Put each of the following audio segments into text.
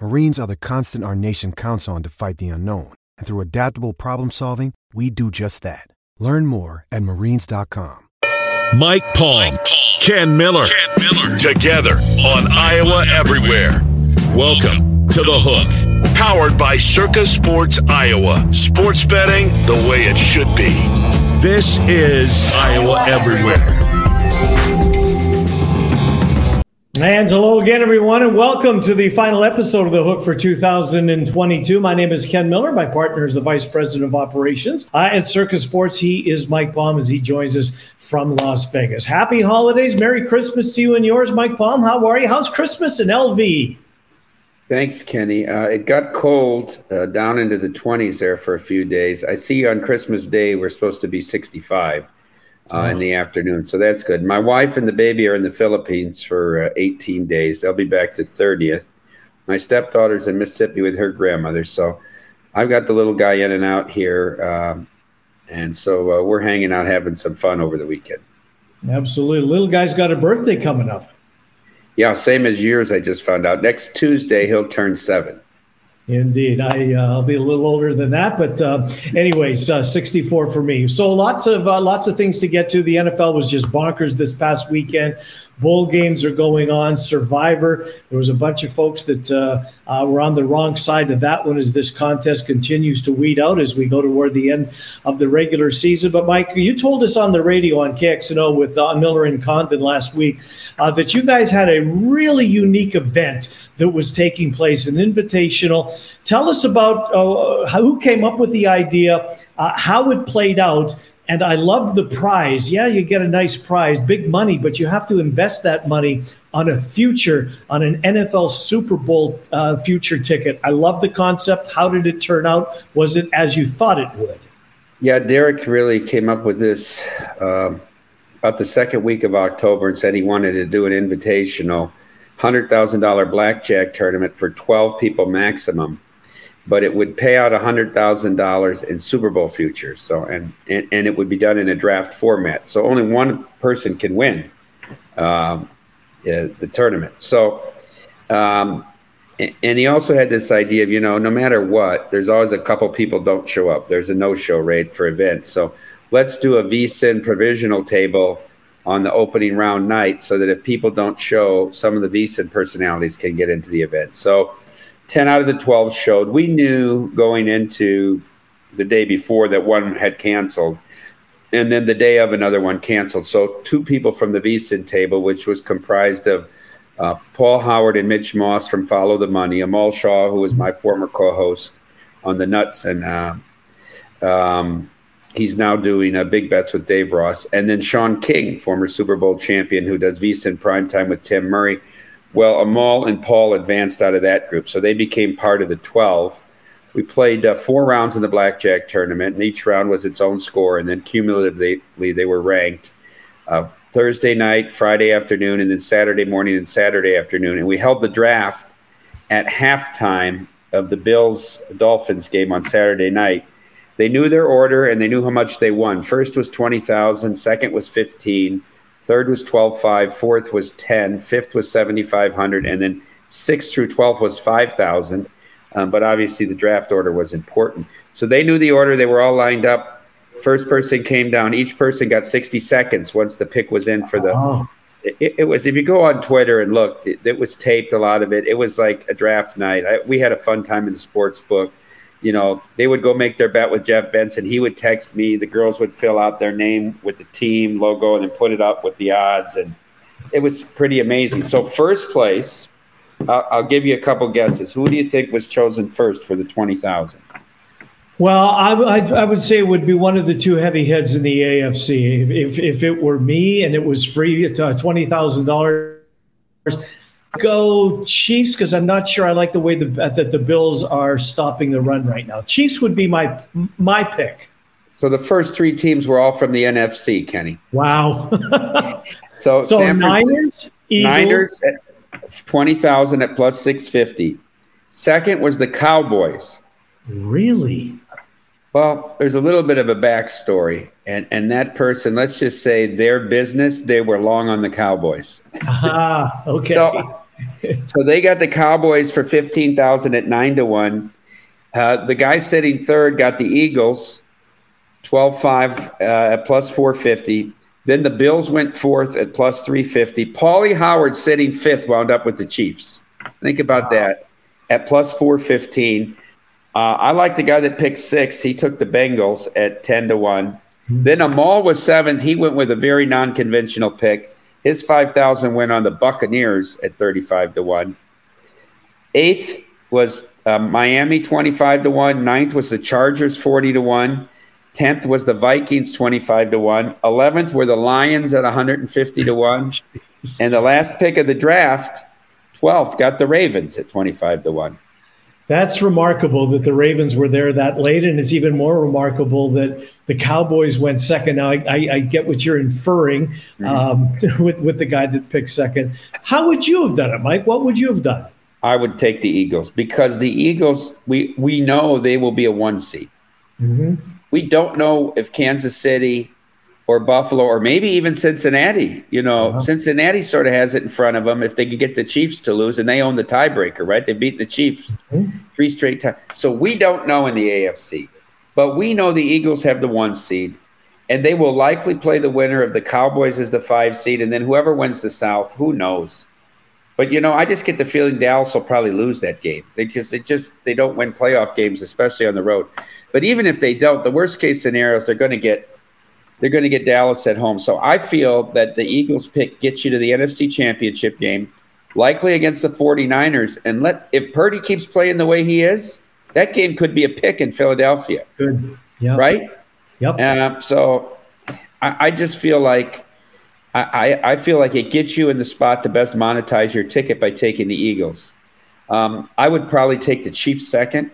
Marines are the constant our nation counts on to fight the unknown. And through adaptable problem solving, we do just that. Learn more at marines.com. Mike Palm, Ken Miller, Ken Miller, together on Iowa Everywhere. Welcome to the Hook, powered by Circa Sports Iowa. Sports betting the way it should be. This is Iowa Everywhere. And hello again, everyone, and welcome to the final episode of The Hook for 2022. My name is Ken Miller. My partner is the Vice President of Operations uh, at Circa Sports. He is Mike Palm as he joins us from Las Vegas. Happy holidays. Merry Christmas to you and yours, Mike Palm. How are you? How's Christmas in LV? Thanks, Kenny. Uh, it got cold uh, down into the 20s there for a few days. I see on Christmas Day we're supposed to be 65 uh, oh. in the afternoon. So that's good. My wife and the baby are in the Philippines for uh, 18 days. They'll be back to 30th. My stepdaughter's in Mississippi with her grandmother. So I've got the little guy in and out here. Um, and so uh, we're hanging out, having some fun over the weekend. Absolutely. Little guy's got a birthday coming up. Yeah, same as yours, I just found out. Next Tuesday, he'll turn seven. Indeed, I uh, I'll be a little older than that, but uh, anyways, uh, 64 for me. So lots of uh, lots of things to get to. The NFL was just bonkers this past weekend. Bowl games are going on. Survivor. There was a bunch of folks that uh, uh, were on the wrong side of that one as this contest continues to weed out as we go toward the end of the regular season. But Mike, you told us on the radio on KXNO with Miller and Condon last week that you guys had a really unique event that was taking place, an invitational. Tell us about uh, who came up with the idea, uh, how it played out and I love the prize. Yeah, you get a nice prize, big money, but you have to invest that money on a future, on an NFL Super Bowl uh, future ticket. I love the concept. How did it turn out? Was it as you thought it would? Yeah, Derek really came up with this uh, about the second week of October and said he wanted to do an invitational $100,000 blackjack tournament for 12 people maximum but it would pay out $100,000 in Super Bowl futures. So, and, and, and it would be done in a draft format. So only one person can win um, the tournament. So, um, and he also had this idea of, you know, no matter what, there's always a couple people don't show up. There's a no-show rate for events. So let's do a VSIN provisional table on the opening round night so that if people don't show, some of the VSIN personalities can get into the event. So 10 out of the 12 showed. We knew going into the day before that one had canceled. And then the day of another one canceled. So two people from the VSIN table, which was comprised of uh, Paul Howard and Mitch Moss from Follow the Money, Amal Shaw, who was my former co-host on the Nuts, and uh, um, he's now doing uh, big bets with Dave Ross, and then Sean King, former Super Bowl champion, who does VSIN primetime with Tim Murray. Well, Amal and Paul advanced out of that group, so they became part of the 12. We played uh, four rounds in the blackjack tournament, and each round was its own score, and then cumulatively they were ranked uh, Thursday night, Friday afternoon, and then Saturday morning and Saturday afternoon. And we held the draft at halftime of the Bills Dolphins game on Saturday night. They knew their order and they knew how much they won. First was 20,000, second was 15, Third was 12.5. Fourth was 10. Fifth was 7,500. And then sixth through 12th was 5,000. Um, but obviously the draft order was important. So they knew the order. They were all lined up. First person came down. Each person got 60 seconds once the pick was in for the. Oh. It, it, was if you go on Twitter and look, it, it, was taped a lot of it. It was like a draft night. I, we had a fun time in the sports book you know, they would go make their bet with Jeff Benson. He would text me. The girls would fill out their name with the team logo and then put it up with the odds. And it was pretty amazing. So, first place, uh, I'll give you a couple guesses. Who do you think was chosen first for the 20,000? Well, I, I, I, would say it would be one of the two heavy heads in the AFC. If, if it were me and it was free uh, $20,000, go Chiefs because I'm not sure I like the way the, uh, that the Bills are stopping the run right now. Chiefs would be my my pick. So the first three teams were all from the NFC, Kenny. Wow. so so San Niners, Eagles. Niners at twenty thousand at plus six fifty. Second was the Cowboys. Really? Well, there's a little bit of a backstory, and and that person, let's just say their business, they were long on the Cowboys. Ah, okay. So, so they got the Cowboys for fifteen thousand at nine to one. Uh, the guy sitting third got the Eagles, 12-5 uh, at plus four fifty. Then the Bills went fourth at plus three fifty. Paulie Howard sitting fifth wound up with the Chiefs. Think about wow. that at plus four fifteen. Uh, I like the guy that picked six. He took the Bengals at 10 to 1. Mm-hmm. Then Amal was seventh. He went with a very non conventional pick. His 5,000 went on the Buccaneers at 35 to 1. Eighth was uh, Miami 25 to 1. Ninth was the Chargers 40 to 1. 10th was the Vikings 25 to 1. 11th were the Lions at 150 to 1. and the last pick of the draft, 12th, got the Ravens at 25 to 1. That's remarkable that the Ravens were there that late, and it's even more remarkable that the Cowboys went second. Now, I, I, I get what you're inferring mm-hmm. um, with with the guy that picked second. How would you have done it, Mike? What would you have done? I would take the Eagles because the Eagles, we we know they will be a one seed. Mm-hmm. We don't know if Kansas City or Buffalo or maybe even Cincinnati. You know, uh-huh. Cincinnati sort of has it in front of them if they can get the Chiefs to lose, and they own the tiebreaker, right? They beat the Chiefs mm-hmm. three straight times. So we don't know in the AFC, but we know the Eagles have the one seed, and they will likely play the winner of the Cowboys as the five seed, and then whoever wins the South, who knows? But you know, I just get the feeling Dallas will probably lose that game. They just, it just, they don't win playoff games, especially on the road. But even if they don't, the worst case scenarios, they're going to get they're going to get Dallas at home. So I feel that the Eagles pick gets you to the NFC Championship game, likely against the 49ers. And let if Purdy keeps playing the way he is, that game could be a pick in Philadelphia. Good. Yeah. Right? Yep. Uh, so I, I, just feel like I, I feel like it gets you in the spot to best monetize your ticket by taking the Eagles. Um, I would probably take the Chiefs second,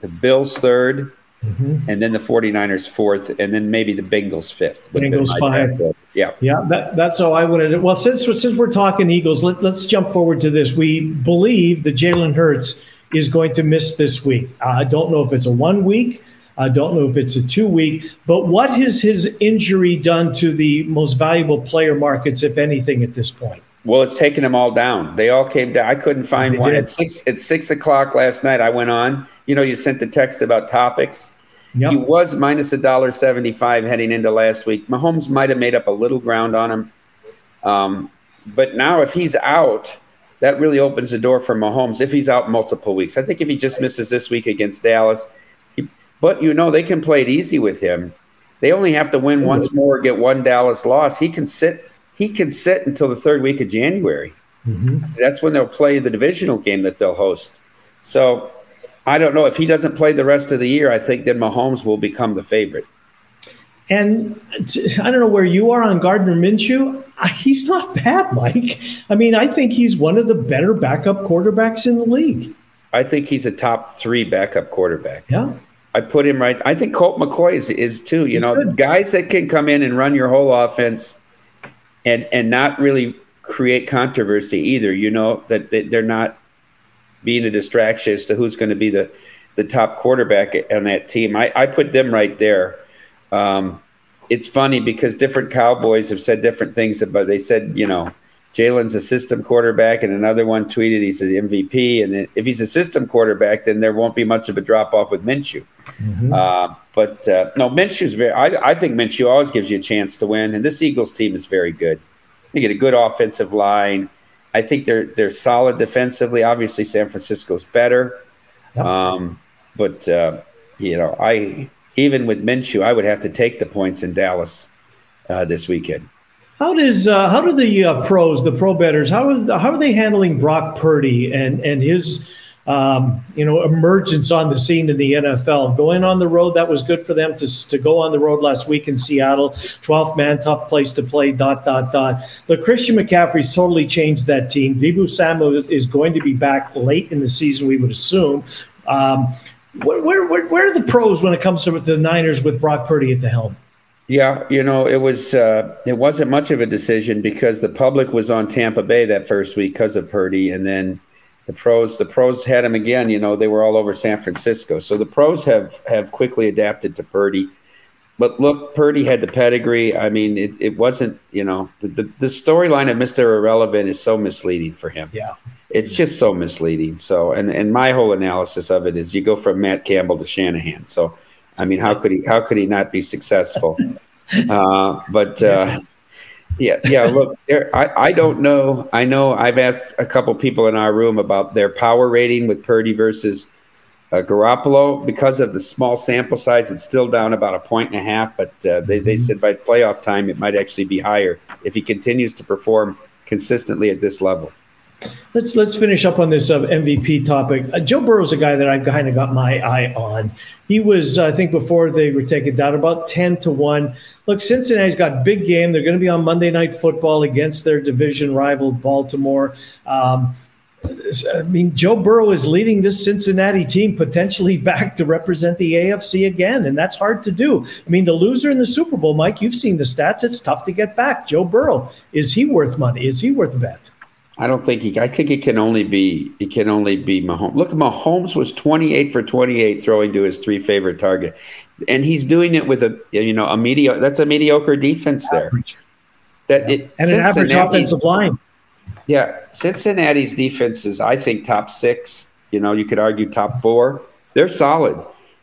the Bills third, Mm-hmm. And then the 49ers fourth, and then maybe the Bengals fifth. Bengals five. Yeah. Yeah, that, that's how I would have Well, since, since we're talking Eagles, let, us jump forward to this. We believe that Jalen Hurts is going to miss this week. I don't know if it's a one week. I don't know if it's a two week, but what has his injury done to the most valuable player markets, if anything, at this point? Well, it's taken them all down. They all came down. I couldn't find one at six. At six o'clock last night, I went on. You know, you sent the text about topics. Yep. He was minus a dollar seventy-five heading into last week. Mahomes might have made up a little ground on him, um, but now if he's out, that really opens the door for Mahomes. If he's out multiple weeks, I think if he just misses this week against Dallas, he, but you know they can play it easy with him. They only have to win once more, get one Dallas loss. He can sit he can sit until the third week of January. Mm-hmm. That's when they'll play the divisional game that they'll host. So I don't know if he doesn't play the rest of the year. I think then Mahomes will become the favorite. And I don't know where you are on Gardner Minshew. He's not bad, Mike. I mean, I think he's one of the better backup quarterbacks in the league. I think he's a top three backup quarterback. Yeah. I put him right. I think Colt McCoy is, is too. You he's know, good. guys that can come in and run your whole offense and and not really create controversy either. You know that, they're not being a distraction as to who's going to be the the top quarterback on that team. I, I put them right there. Um, it's funny because different Cowboys have said different things about. They said you know Jalen's a system quarterback, and another one tweeted he's an MVP. And if he's a system quarterback, then there won't be much of a drop off with Minshew. Mm-hmm. Uh, but uh, no, Minshew's very. I, I, think Minshew always gives you a chance to win, and this Eagles team is very good. They get a good offensive line. I think they're they're solid defensively. Obviously, San Francisco's better, yep. um, but uh, you know, I even with Minshew, I would have to take the points in Dallas uh, this weekend. How does uh, how do the uh, pros, the pro betters, how are how are they handling Brock Purdy and and his um, you know, emergence on the scene in the NFL. Going on the road, that was good for them to, to go on the road last week in Seattle. 12th man, tough place to play, dot, dot, dot. But Christian McCaffrey's totally changed that team. Deebo Samuel is, is going to be back late in the season, we would assume. Um, where, where, where, are the pros when it comes to the Niners with Brock Purdy at the helm? Yeah, you know, it was uh, it wasn't much of a decision because the public was on Tampa Bay that first week because of Purdy, and then the pros the pros had him again. You know, they were all over San Francisco, so the pros have have quickly adapted to Purdy. But look, Purdy had the pedigree. I mean, it, it wasn't, you know, the, the, the storyline of Mr. Irrelevant is so misleading for him. Yeah. It's just so misleading. So, and, and my whole analysis of it is you go from Matt Campbell to Shanahan. So, I mean, how could he how could he not be successful? Uh, but uh, yeah, yeah. Look, there, I I don't know. I know I've asked a couple people in our room about their power rating with Purdy versus uh, Garoppolo because of the small sample size. It's still down about a point and a half, but uh, they they said by playoff time it might actually be higher if he continues to perform consistently at this level. Let's let's finish up on this uh, MVP topic. Uh, Joe Burrow's a guy that I kind of got my eye on. He was, uh, I think, before they were taken down, about ten to one. Look, Cincinnati's got big game. They're going to be on Monday Night Football against their division rival Baltimore. Um, I mean, Joe Burrow is leading this Cincinnati team potentially back to represent the AFC again, and that's hard to do. I mean, the loser in the Super Bowl, Mike, you've seen the stats. It's tough to get back. Joe Burrow, is he worth money? Is he worth a bet? I don't think he. I think it can only be. It can only be Mahomes. Look, Mahomes was 28 for 28 throwing to his three favorite target, and he's doing it with a you know a mediocre. That's a mediocre defense there. That it and an average offensive line. Yeah, Cincinnati's defense is, I think, top six. You know, you could argue top four. They're solid,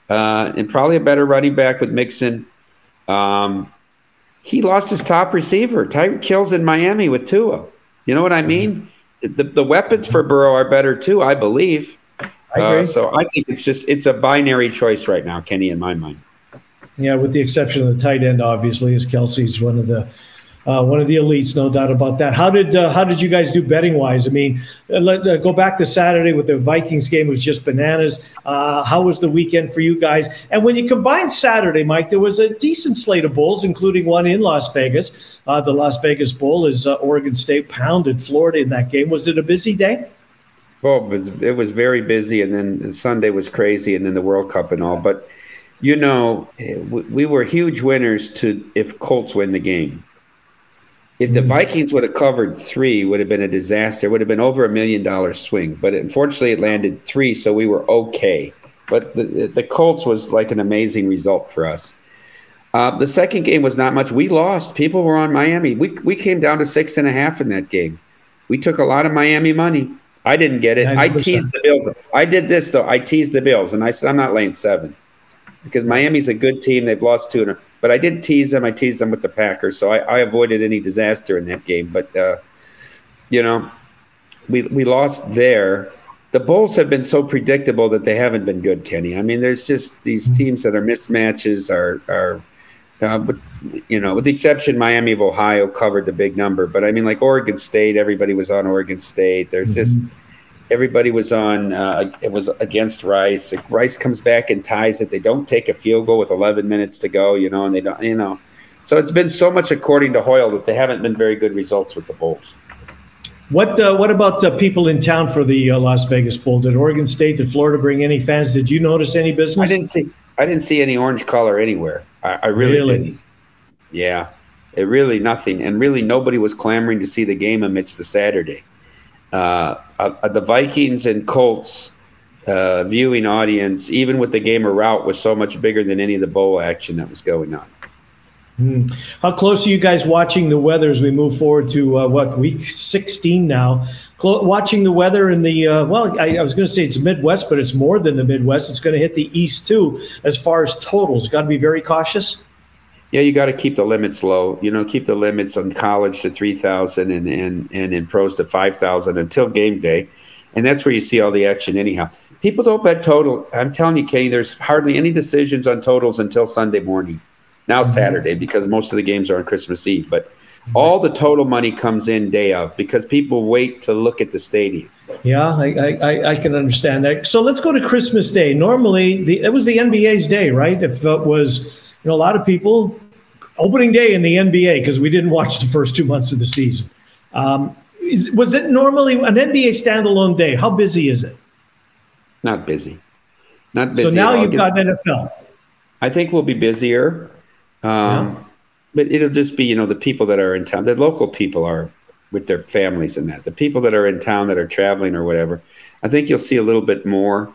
uh, and probably a better running back with Mixon. Um, he lost his top receiver. Tyreek Hill's in Miami with Tua. You know what I mean? The, the weapons for Burrow are better too, I believe. I uh, so I think it's just it's a binary choice right now, Kenny, in my mind. Yeah, with the exception of the tight end, obviously, as Kelce's one of the uh, one of the elites, no doubt about that. How did uh, how did you guys do betting wise? I mean, uh, let uh, go back to Saturday with the Vikings game was just bananas. Uh, how was the weekend for you guys? And when you combine Saturday, Mike, there was a decent slate of bowls, including one in Las Vegas. Uh, the Las Vegas Bowl is Oregon State pounded Florida in that game. Was it a busy day? Well, it was, it was very busy, and then Sunday was crazy, and then the World Cup and all. But you know, we were huge winners to if Colts win the game. If the Vikings would have covered three, would have been a disaster. It would have been over a million dollar swing. But unfortunately, it landed three, so we were okay. But the the Colts was like an amazing result for us. Uh, the second game was not much. We lost. People were on Miami. We we came down to six and a half in that game. We took a lot of Miami money. I didn't get it. 90%. I teased the Bills. I did this though. I teased the Bills, and I said I'm not laying seven because Miami's a good team. They've lost two, and but I did tease them. I teased them with the Packers, so I, I avoided any disaster in that game. But uh, you know, we we lost there. The Bulls have been so predictable that they haven't been good, Kenny. I mean, there's just these mm-hmm. teams that are mismatches. Are are uh, but you know, with the exception, Miami of Ohio covered the big number. But I mean, like Oregon State, everybody was on Oregon State. There's mm-hmm. just everybody was on uh, it was against rice. Rice comes back and ties it. They don't take a field goal with 11 minutes to go you know and they don't you know. So it's been so much according to hoyle that they haven't been very good results with the bulls. What uh, what about uh, people in town for the uh, las vegas bowl did oregon state did florida bring any fans? Did you notice any business? I didn't see i didn't see any orange color anywhere. I, I really, really? didn't. Yeah. It really nothing. And really nobody was clamoring to see the game amidst the saturday uh, uh, the Vikings and Colts uh, viewing audience, even with the game of route, was so much bigger than any of the bowl action that was going on. Hmm. How close are you guys watching the weather as we move forward to uh, what week 16 now? Watching the weather in the uh, well, I, I was going to say it's Midwest, but it's more than the Midwest. It's going to hit the East too, as far as totals. Got to be very cautious yeah, you got to keep the limits low. You know, keep the limits on college to three thousand and and and in pros to five thousand until game day, and that's where you see all the action. Anyhow, people don't bet total. I'm telling you, Kenny, there's hardly any decisions on totals until Sunday morning. Now mm-hmm. Saturday because most of the games are on Christmas Eve, but all the total money comes in day of because people wait to look at the stadium. Yeah, I, I, I can understand that. So let's go to Christmas Day. Normally, the it was the NBA's day, right? If it was, know, a lot of people opening day in the NBA because we didn't watch the first two months of the season. Um, is, was it normally an NBA standalone day? How busy is it? Not busy. Not busy. So now you've got NFL. I think we'll be busier. Um, yeah. But it'll just be, you know, the people that are in town, the local people are with their families and that. The people that are in town that are traveling or whatever, I think you'll see a little bit more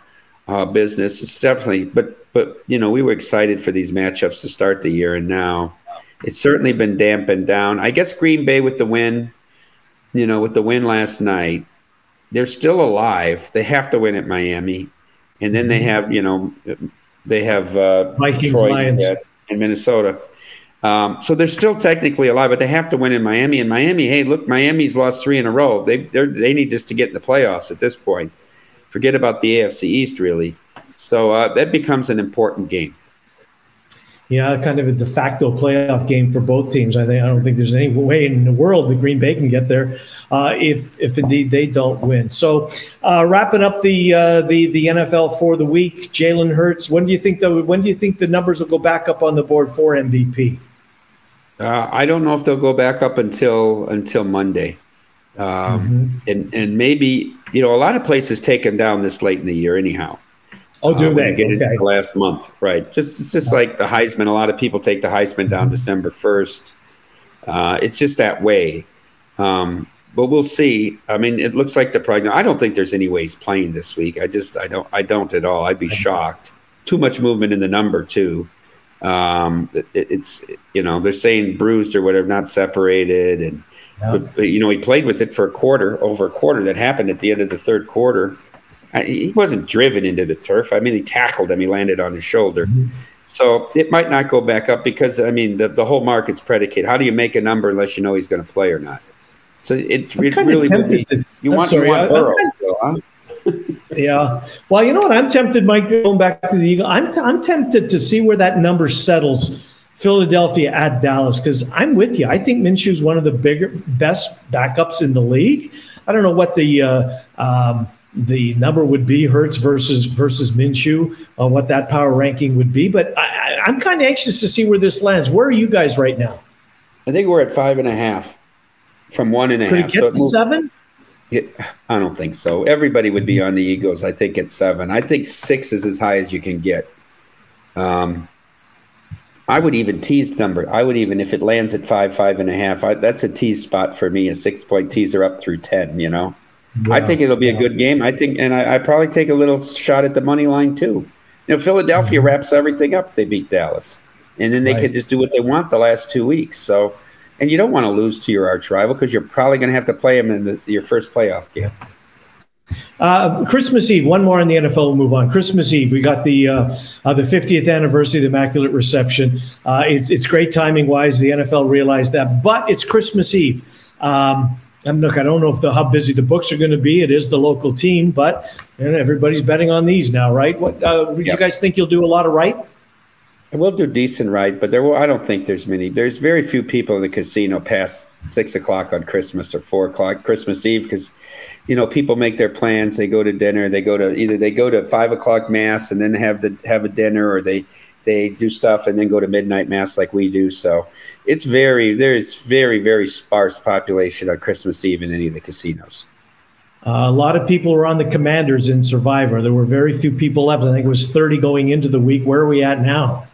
uh, business. It's definitely, but but you know, we were excited for these matchups to start the year, and now it's certainly been dampened down. I guess Green Bay with the win, you know, with the win last night, they're still alive. They have to win at Miami, and then they have, you know, they have uh, Vikings, Detroit Lions, and Minnesota. Um, so they're still technically alive, but they have to win in Miami. And Miami, hey, look, Miami's lost three in a row. They they need this to get in the playoffs at this point. Forget about the AFC East, really. So uh, that becomes an important game. Yeah, kind of a de facto playoff game for both teams. I think I don't think there's any way in the world that Green Bay can get there uh, if if indeed they don't win. So, uh, wrapping up the uh, the the NFL for the week, Jalen Hurts. When do you think the when do you think the numbers will go back up on the board for MVP? Uh, I don't know if they'll go back up until until Monday, um, mm-hmm. and and maybe you know a lot of places take them down this late in the year anyhow. Oh, do uh, they? Get okay. the last month, right? Just it's just like the Heisman. A lot of people take the Heisman down mm-hmm. December first. Uh, it's just that way. Um, but we'll see. I mean, it looks like the prognosis. I don't think there's any way he's playing this week. I just I don't I don't at all. I'd be shocked. Too much movement in the number too. Um, it, it's you know they're saying bruised or whatever, not separated, and yeah. but, but, you know he played with it for a quarter, over a quarter. That happened at the end of the third quarter. I, he wasn't driven into the turf. I mean, he tackled him. He landed on his shoulder. Mm-hmm. So it might not go back up because I mean the, the whole market's predicated. How do you make a number unless you know he's going to play or not? So it, it really be, to, you want sorry, you want Burrow, huh? yeah. Well, you know what? I'm tempted, Mike, going back to the Eagle. I'm, t- I'm tempted to see where that number settles. Philadelphia at Dallas, because I'm with you. I think Minshew is one of the bigger, best backups in the league. I don't know what the uh, um, the number would be Hurts versus versus Minshew, uh, what that power ranking would be. But I, I'm kind of anxious to see where this lands. Where are you guys right now? I think we're at five and a half from one and a Could half. It get so seven? It, I don't think so. Everybody would be on the Eagles. I think it's seven. I think six is as high as you can get. Um, I would even tease number. I would even if it lands at five, five and a half. I, that's a tease spot for me. A six point teaser up through ten. You know, yeah, I think it'll be yeah. a good game. I think, and I, I probably take a little shot at the money line too. You know, Philadelphia mm-hmm. wraps everything up. They beat Dallas, and then they right. can just do what they want the last two weeks. So and you don't want to lose to your arch rival because you're probably going to have to play them in the, your first playoff game. Uh, Christmas Eve, one more on the NFL. We'll move on. Christmas Eve, we got the uh, uh, the 50th anniversary of the Immaculate Reception. Uh, it's it's great timing wise. The NFL realized that, but it's Christmas Eve. Um, I'm look. I don't know if the, how busy the books are going to be. It is the local team, but you know, everybody's betting on these now, right? What uh, yep. you guys think you'll do a lot of right? We'll do decent right, but there will, I don't think there's many. There's very few people in the casino past six o'clock on Christmas or four o'clock Christmas Eve because, you know, people make their plans. They go to dinner. They go to either they go to five o'clock mass and then have the have a dinner, or they they do stuff and then go to midnight mass like we do. So it's very there's very very sparse population on Christmas Eve in any of the casinos. Uh, a lot of people were on the Commanders in Survivor. There were very few people left. I think it was 30 going into the week. Where are we at now?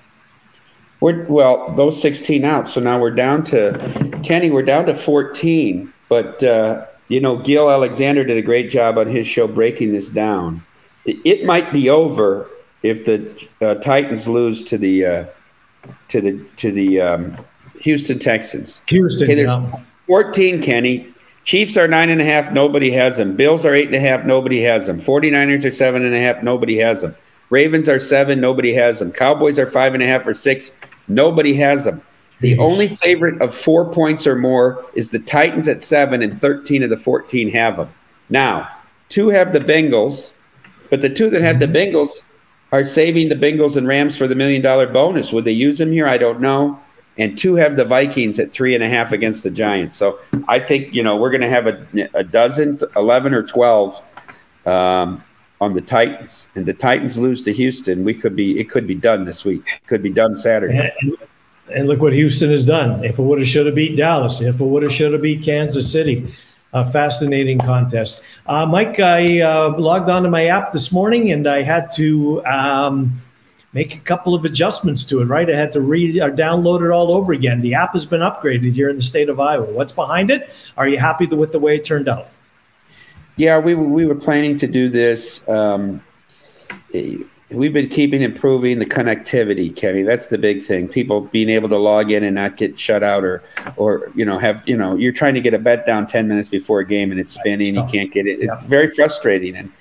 We're, well, those 16 out. So now we're down to, Kenny, we're down to 14. But, uh, you know, Gill Alexander did a great job on his show breaking this down. It, might be over if the uh, Titans lose to the uh, to the to the um, Houston Texans. Houston, okay, there's yeah. 14, Kenny. Chiefs are nine and a half. Nobody has them. Bills are eight and a half. Nobody has them. 49ers are seven and a half. Nobody has them. Ravens are seven. Nobody has them. Cowboys are five and a half or six. Nobody has them. The Jeez. only favorite of four points or more is the Titans at seven, and 13 of the 14 have them. Now, two have the Bengals, but the two that had the mm-hmm. Bengals are saving the Bengals and Rams for the million dollar bonus. Would they use them here? I don't know. And two have the Vikings at three and a half against the Giants. So I think, you know, we're going to have a, a dozen, 11 or 12 um, on the Titans, and the Titans lose to Houston, we could be it could be done this week. It could be done Saturday. And, and look what Houston has done. If it would have, should have beat Dallas. If it would have, should have beat Kansas City. A fascinating contest. Uh, Mike, I uh, logged onto my app this morning and I had to um, make a couple of adjustments to it, right? I had to read or download it all over again. The app has been upgraded here in the state of Iowa. What's behind it? Are you happy with the way it turned out? Yeah, we, we were planning to do this. Um, we've been keeping improving the connectivity, Kenny. That's the big thing. People being able to log in and not get shut out, or or you know have you know you're trying to get a bet down ten minutes before a game and it's spinning, you can't get it. It's very frustrating and.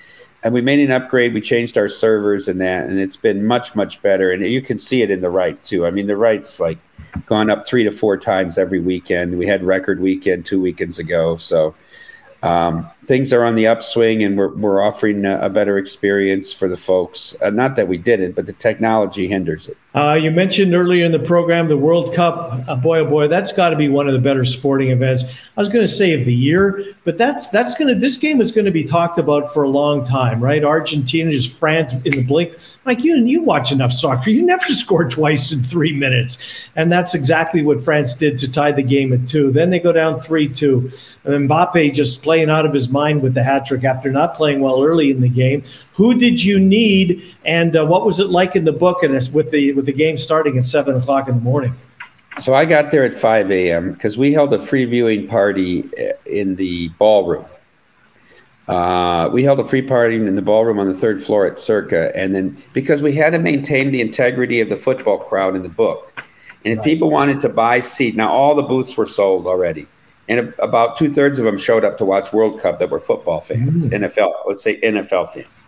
And we made an upgrade. We changed our servers and that, and it's been much, much better. And you can see it in the right too. I mean, the right's like gone up three to four times every weekend. We had record weekend two weekends ago, so um, things are on the upswing and we're, we're offering a, a better experience for the folks. Uh, not that we didn't, but the technology hinders it. Uh, you mentioned earlier in the program the World Cup. Uh, boy, oh boy, that's got to be one of the better sporting events. I was going to say of the year, but that's that's going to this game is going to be talked about for a long time, right? Argentina just France in the blink. Like you, you watch enough soccer, you never score twice in three minutes, and that's exactly what France did to tie the game at two. Then they go down three two, and Mbappe just playing out of his mind with the hat trick after not playing well early in the game. Who did you need, and uh, what was it like in the book and with the with the game starting at seven o'clock in the morning. So I got there at 5 a.m. because we held a free viewing party uh, in the ballroom. Uh, we held a free party in the ballroom on the third floor at Circa, and then because we had to maintain the integrity of the football crowd in the book, and if people wanted to buy seat, now all the booths were sold already, and about two thirds of them showed up to watch World Cup that were football fans, mm. NFL, let's say NFL fans.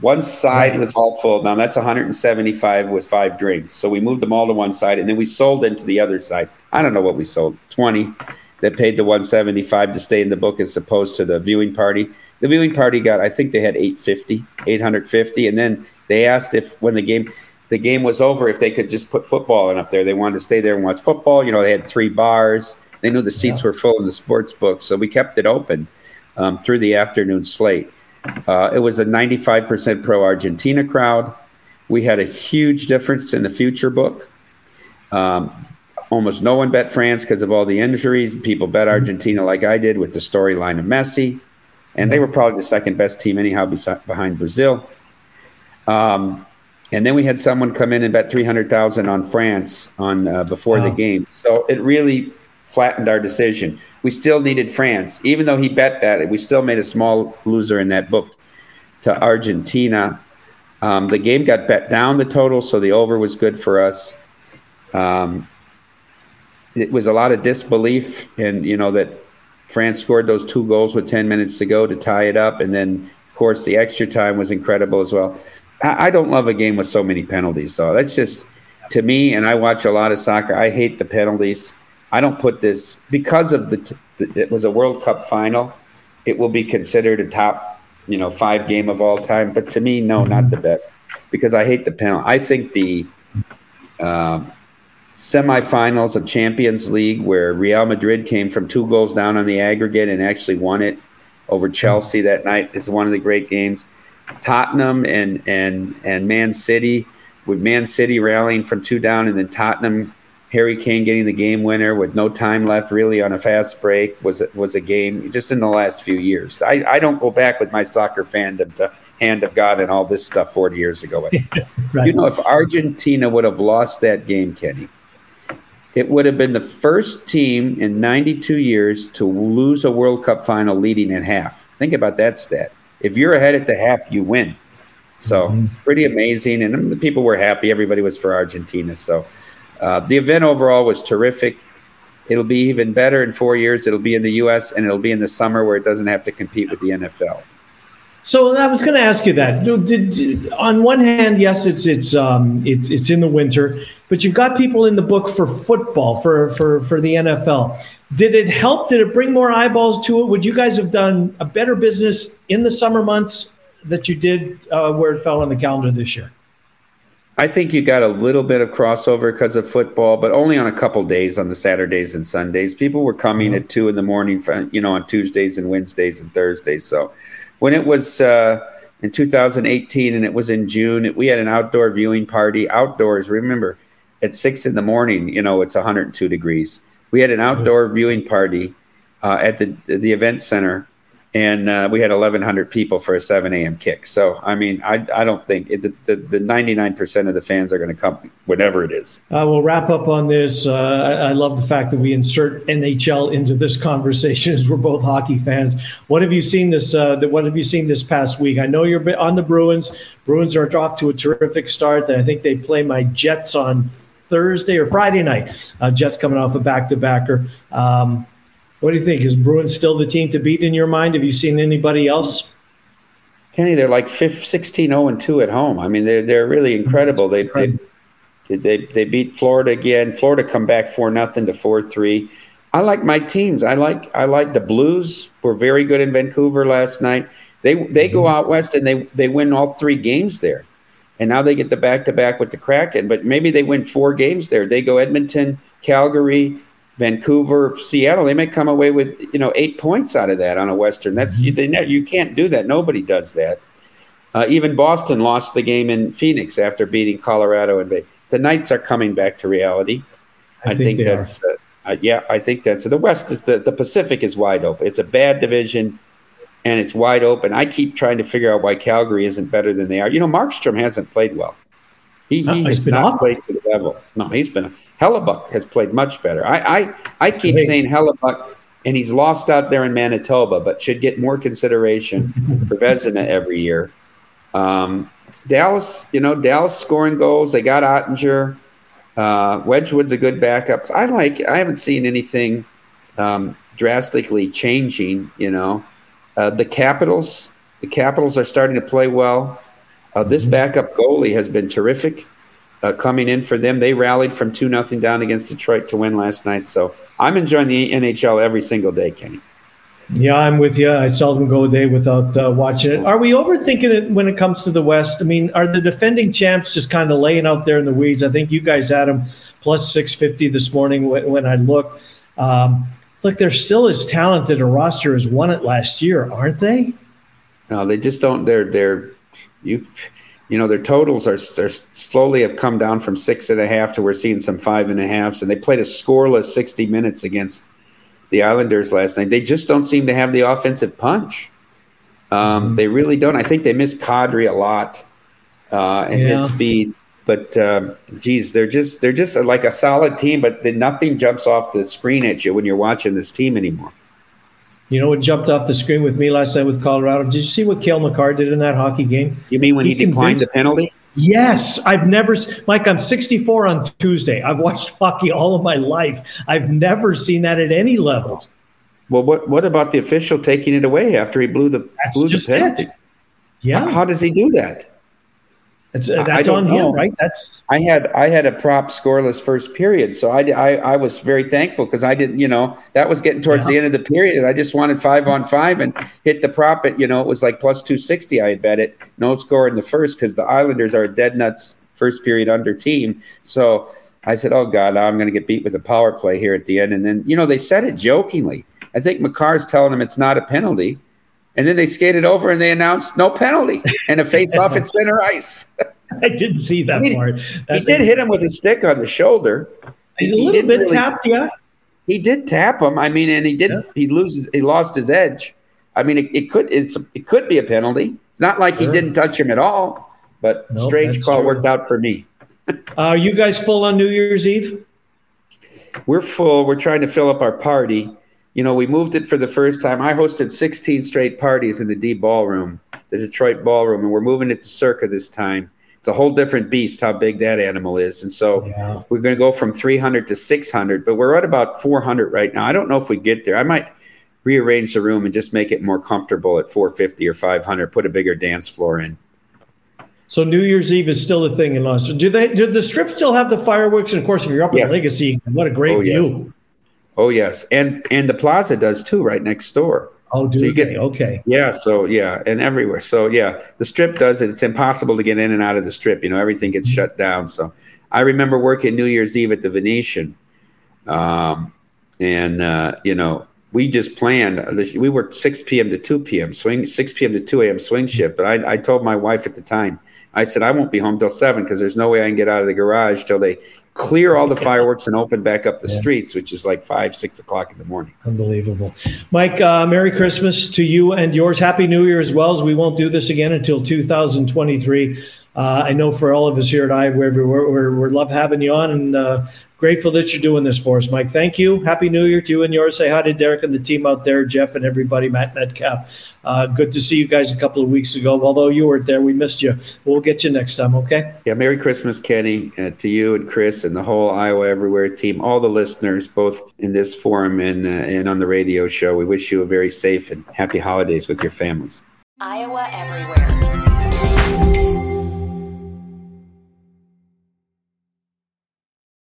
One side was all full. Now that's 175 with five drinks. So we moved them all to one side, and then we sold into the other side. I don't know what we sold. 20 that paid the 175 to stay in the book as opposed to the viewing party. The viewing party got, I think they had 850, 850, and then they asked if when the game the game was over if they could just put football in up there. They wanted to stay there and watch football. You know, they had three bars. They knew the seats yeah. were full in the sports book, so we kept it open um, through the afternoon slate. Uh, it was a 95% pro Argentina crowd. We had a huge difference in the future book. Um, almost no one bet France because of all the injuries. People bet mm-hmm. Argentina like I did with the storyline of Messi. And they were probably the second best team, anyhow, behind Brazil. Um, and then we had someone come in and bet 300,000 on France on uh, before wow. the game. So it really flattened our decision. We still needed France, even though he bet that. We still made a small loser in that book to Argentina. Um, the game got bet down the total, so the over was good for us. Um, it was a lot of disbelief, and you know that France scored those two goals with ten minutes to go to tie it up, and then of course the extra time was incredible as well. I, I don't love a game with so many penalties, so that's just to me. And I watch a lot of soccer. I hate the penalties. I don't put this because of the, t- it was a World Cup final. It will be considered a top, you know, five game of all time. But to me, no, not the best because I hate the penalty. I think the uh, semifinals of Champions League, where Real Madrid came from two goals down on the aggregate and actually won it over Chelsea that night, is one of the great games. Tottenham and and and Man City, with Man City rallying from two down, and then Tottenham Harry Kane getting the game winner with no time left really on a fast break was was a game just in the last few years. I, I don't go back with my soccer fandom to Hand of God and all this stuff 40 years ago. right. You know, if Argentina would have lost that game, Kenny, it would have been the first team in 92 years to lose a World Cup final leading in half. Think about that stat. If you're ahead at the half, you win. So mm-hmm. pretty amazing, and the people were happy. Everybody was for Argentina. So uh, the event overall was terrific. It'll be even better in four years. It'll be in the U.S. and it'll be in the summer where it doesn't have to compete with the NFL. So I was going to ask you that. Did, did, on one hand, yes, it's it's um, it's it's in the winter, but you've got people in the book for football for for for the NFL. Did it help? Did it bring more eyeballs to it? Would you guys have done a better business in the summer months that you did uh, where it fell on the calendar this year? I think you got a little bit of crossover because of football, but only on a couple days on the Saturdays and Sundays. People were coming mm-hmm. at two in the morning, for, you know, on Tuesdays and Wednesdays and Thursdays. So when it was uh, in 2018 and it was in June, we had an outdoor viewing party outdoors. Remember, at six in the morning, you know, it's 102 degrees. We had an outdoor viewing party uh, at the the event center and uh, we had 1,100 people for a 7 a.m. kick. So, I mean, I, I don't think it, the, the, 99% of the fans are going to come whenever it is. Uh, we'll wrap up on this. Uh, I, I, love the fact that we insert NHL into this conversation as we're both hockey fans. What have you seen this? Uh, the, what have you seen this past week? I know you're on the Bruins. Bruins are off to a terrific start. I think they play my Jets on Thursday or Friday night. Uh, Jets coming off a back-to-backer. Um, what do you think? Is Bruins still the team to beat in your mind? Have you seen anybody else? Kenny, they're like 16 0 and 2 at home. I mean, they're, they're really incredible. They, they, they, they beat Florida again. Florida come back 4 nothing to 4 3. I like my teams. I like I like the Blues were very good in Vancouver last night. They they go mm-hmm. out west and they they win all three games there. And now they get the back to back with the Kraken, but maybe they win four games there. They go Edmonton, Calgary, Vancouver, Seattle, they may come away with you know eight points out of that on a Western. That's you, they, you can't do that. Nobody does that. Uh, even Boston lost the game in Phoenix after beating Colorado and Bay. The Knights are coming back to reality. I, I think, think that's uh, uh, yeah. I think that's the West is the the Pacific is wide open. It's a bad division, and it's wide open. I keep trying to figure out why Calgary isn't better than they are. You know, Markstrom hasn't played well. He, he has not awful. played to the level. No, he's been. Hellebuyck has played much better. I I, I keep Great. saying Hellebuyck, and he's lost out there in Manitoba, but should get more consideration for Vezina every year. Um, Dallas, you know, Dallas scoring goals. They got Oettinger. Uh, Wedgewood's a good backup. I like. I haven't seen anything um, drastically changing. You know, uh, the Capitals. The Capitals are starting to play well. Uh, this mm-hmm. backup goalie has been terrific uh, coming in for them. They rallied from 2 nothing down against Detroit to win last night. So I'm enjoying the NHL every single day, Kenny. Yeah, I'm with you. I seldom go a day without uh, watching it. Are we overthinking it when it comes to the West? I mean, are the defending champs just kind of laying out there in the weeds? I think you guys had them plus 650 this morning when, when I looked. Um, look, they're still as talented a roster as won it last year, aren't they? No, they just don't. They're they're you you know their totals are, are slowly have come down from six and a half to we're seeing some five and a halfs and they played a scoreless 60 minutes against the islanders last night. They just don't seem to have the offensive punch. Um, mm-hmm. they really don't. I think they miss Kadri a lot uh, and yeah. his speed but um, geez they're just they're just like a solid team but nothing jumps off the screen at you when you're watching this team anymore you know what jumped off the screen with me last night with Colorado? Did you see what Cale Makar did in that hockey game? You mean when he, he declined the penalty? Yes, I've never, Mike. I'm 64 on Tuesday. I've watched hockey all of my life. I've never seen that at any level. Well, what what about the official taking it away after he blew the That's blew the penalty? It. Yeah, how, how does he do that? It's, that's on know. him, right? That's I had I had a prop scoreless first period, so I I, I was very thankful because I didn't, you know, that was getting towards yeah. the end of the period, and I just wanted five on five and hit the prop at, you know, it was like plus two sixty. I had bet it, no score in the first because the Islanders are a dead nuts first period under team. So I said, oh god, I'm going to get beat with a power play here at the end, and then you know they said it jokingly. I think Makar's telling him it's not a penalty. And then they skated over and they announced no penalty and a face off at center ice. I didn't see that mean, part. That he did hit him with a stick on the shoulder. A little bit really, tapped, yeah. He did tap him. I mean, and he did. Yeah. He loses. He lost his edge. I mean, it, it, could. It's it could be a penalty. It's not like sure. he didn't touch him at all. But nope, strange call true. worked out for me. Are you guys full on New Year's Eve? We're full. We're trying to fill up our party you know, we moved it for the first time. I hosted 16 straight parties in the D Ballroom, the Detroit Ballroom, and we're moving it to Circa this time. It's a whole different beast how big that animal is. And so yeah. we're going to go from 300 to 600, but we're at about 400 right now. I don't know if we get there. I might rearrange the room and just make it more comfortable at 450 or 500, put a bigger dance floor in. So New Year's Eve is still a thing in Los Angeles. Do they? Do the strip still have the fireworks? And of course, if you're up yes. in Legacy, what a great oh, view! Yes. Oh yes, and and the plaza does too, right next door. Oh, do so you get okay? Yeah, so yeah, and everywhere. So yeah, the strip does it. It's impossible to get in and out of the strip. You know, everything gets shut down. So I remember working New Year's Eve at the Venetian, um, and uh, you know, we just planned. We worked 6 p.m. to 2 p.m. swing, 6 p.m. to 2 a.m. swing shift. But I, I told my wife at the time, I said I won't be home till seven because there's no way I can get out of the garage till they clear all the fireworks and open back up the yeah. streets, which is like five, six o'clock in the morning. Unbelievable, Mike. Uh, Merry Christmas to you and yours. Happy New Year as well. As we won't do this again until 2023. Uh, I know for all of us here at I, we're, we're, we're, we're love having you on, and uh, grateful that you're doing this for us, Mike. Thank you. Happy New Year to you and yours. Say hi to Derek and the team out there, Jeff and everybody, Matt Metcalf. Uh, good to see you guys a couple of weeks ago. Although you weren't there, we missed you. We'll get you next time, okay? Yeah, Merry Christmas, Kenny, uh, to you and Chris and the whole Iowa Everywhere team, all the listeners, both in this forum and, uh, and on the radio show. We wish you a very safe and happy holidays with your families. Iowa Everywhere.